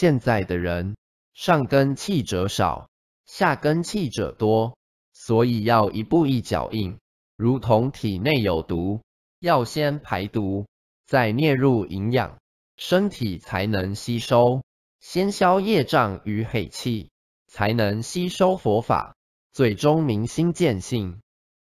现在的人，上根气者少，下根气者多，所以要一步一脚印，如同体内有毒，要先排毒，再啮入营养，身体才能吸收，先消业障与黑气，才能吸收佛法，最终明心见性。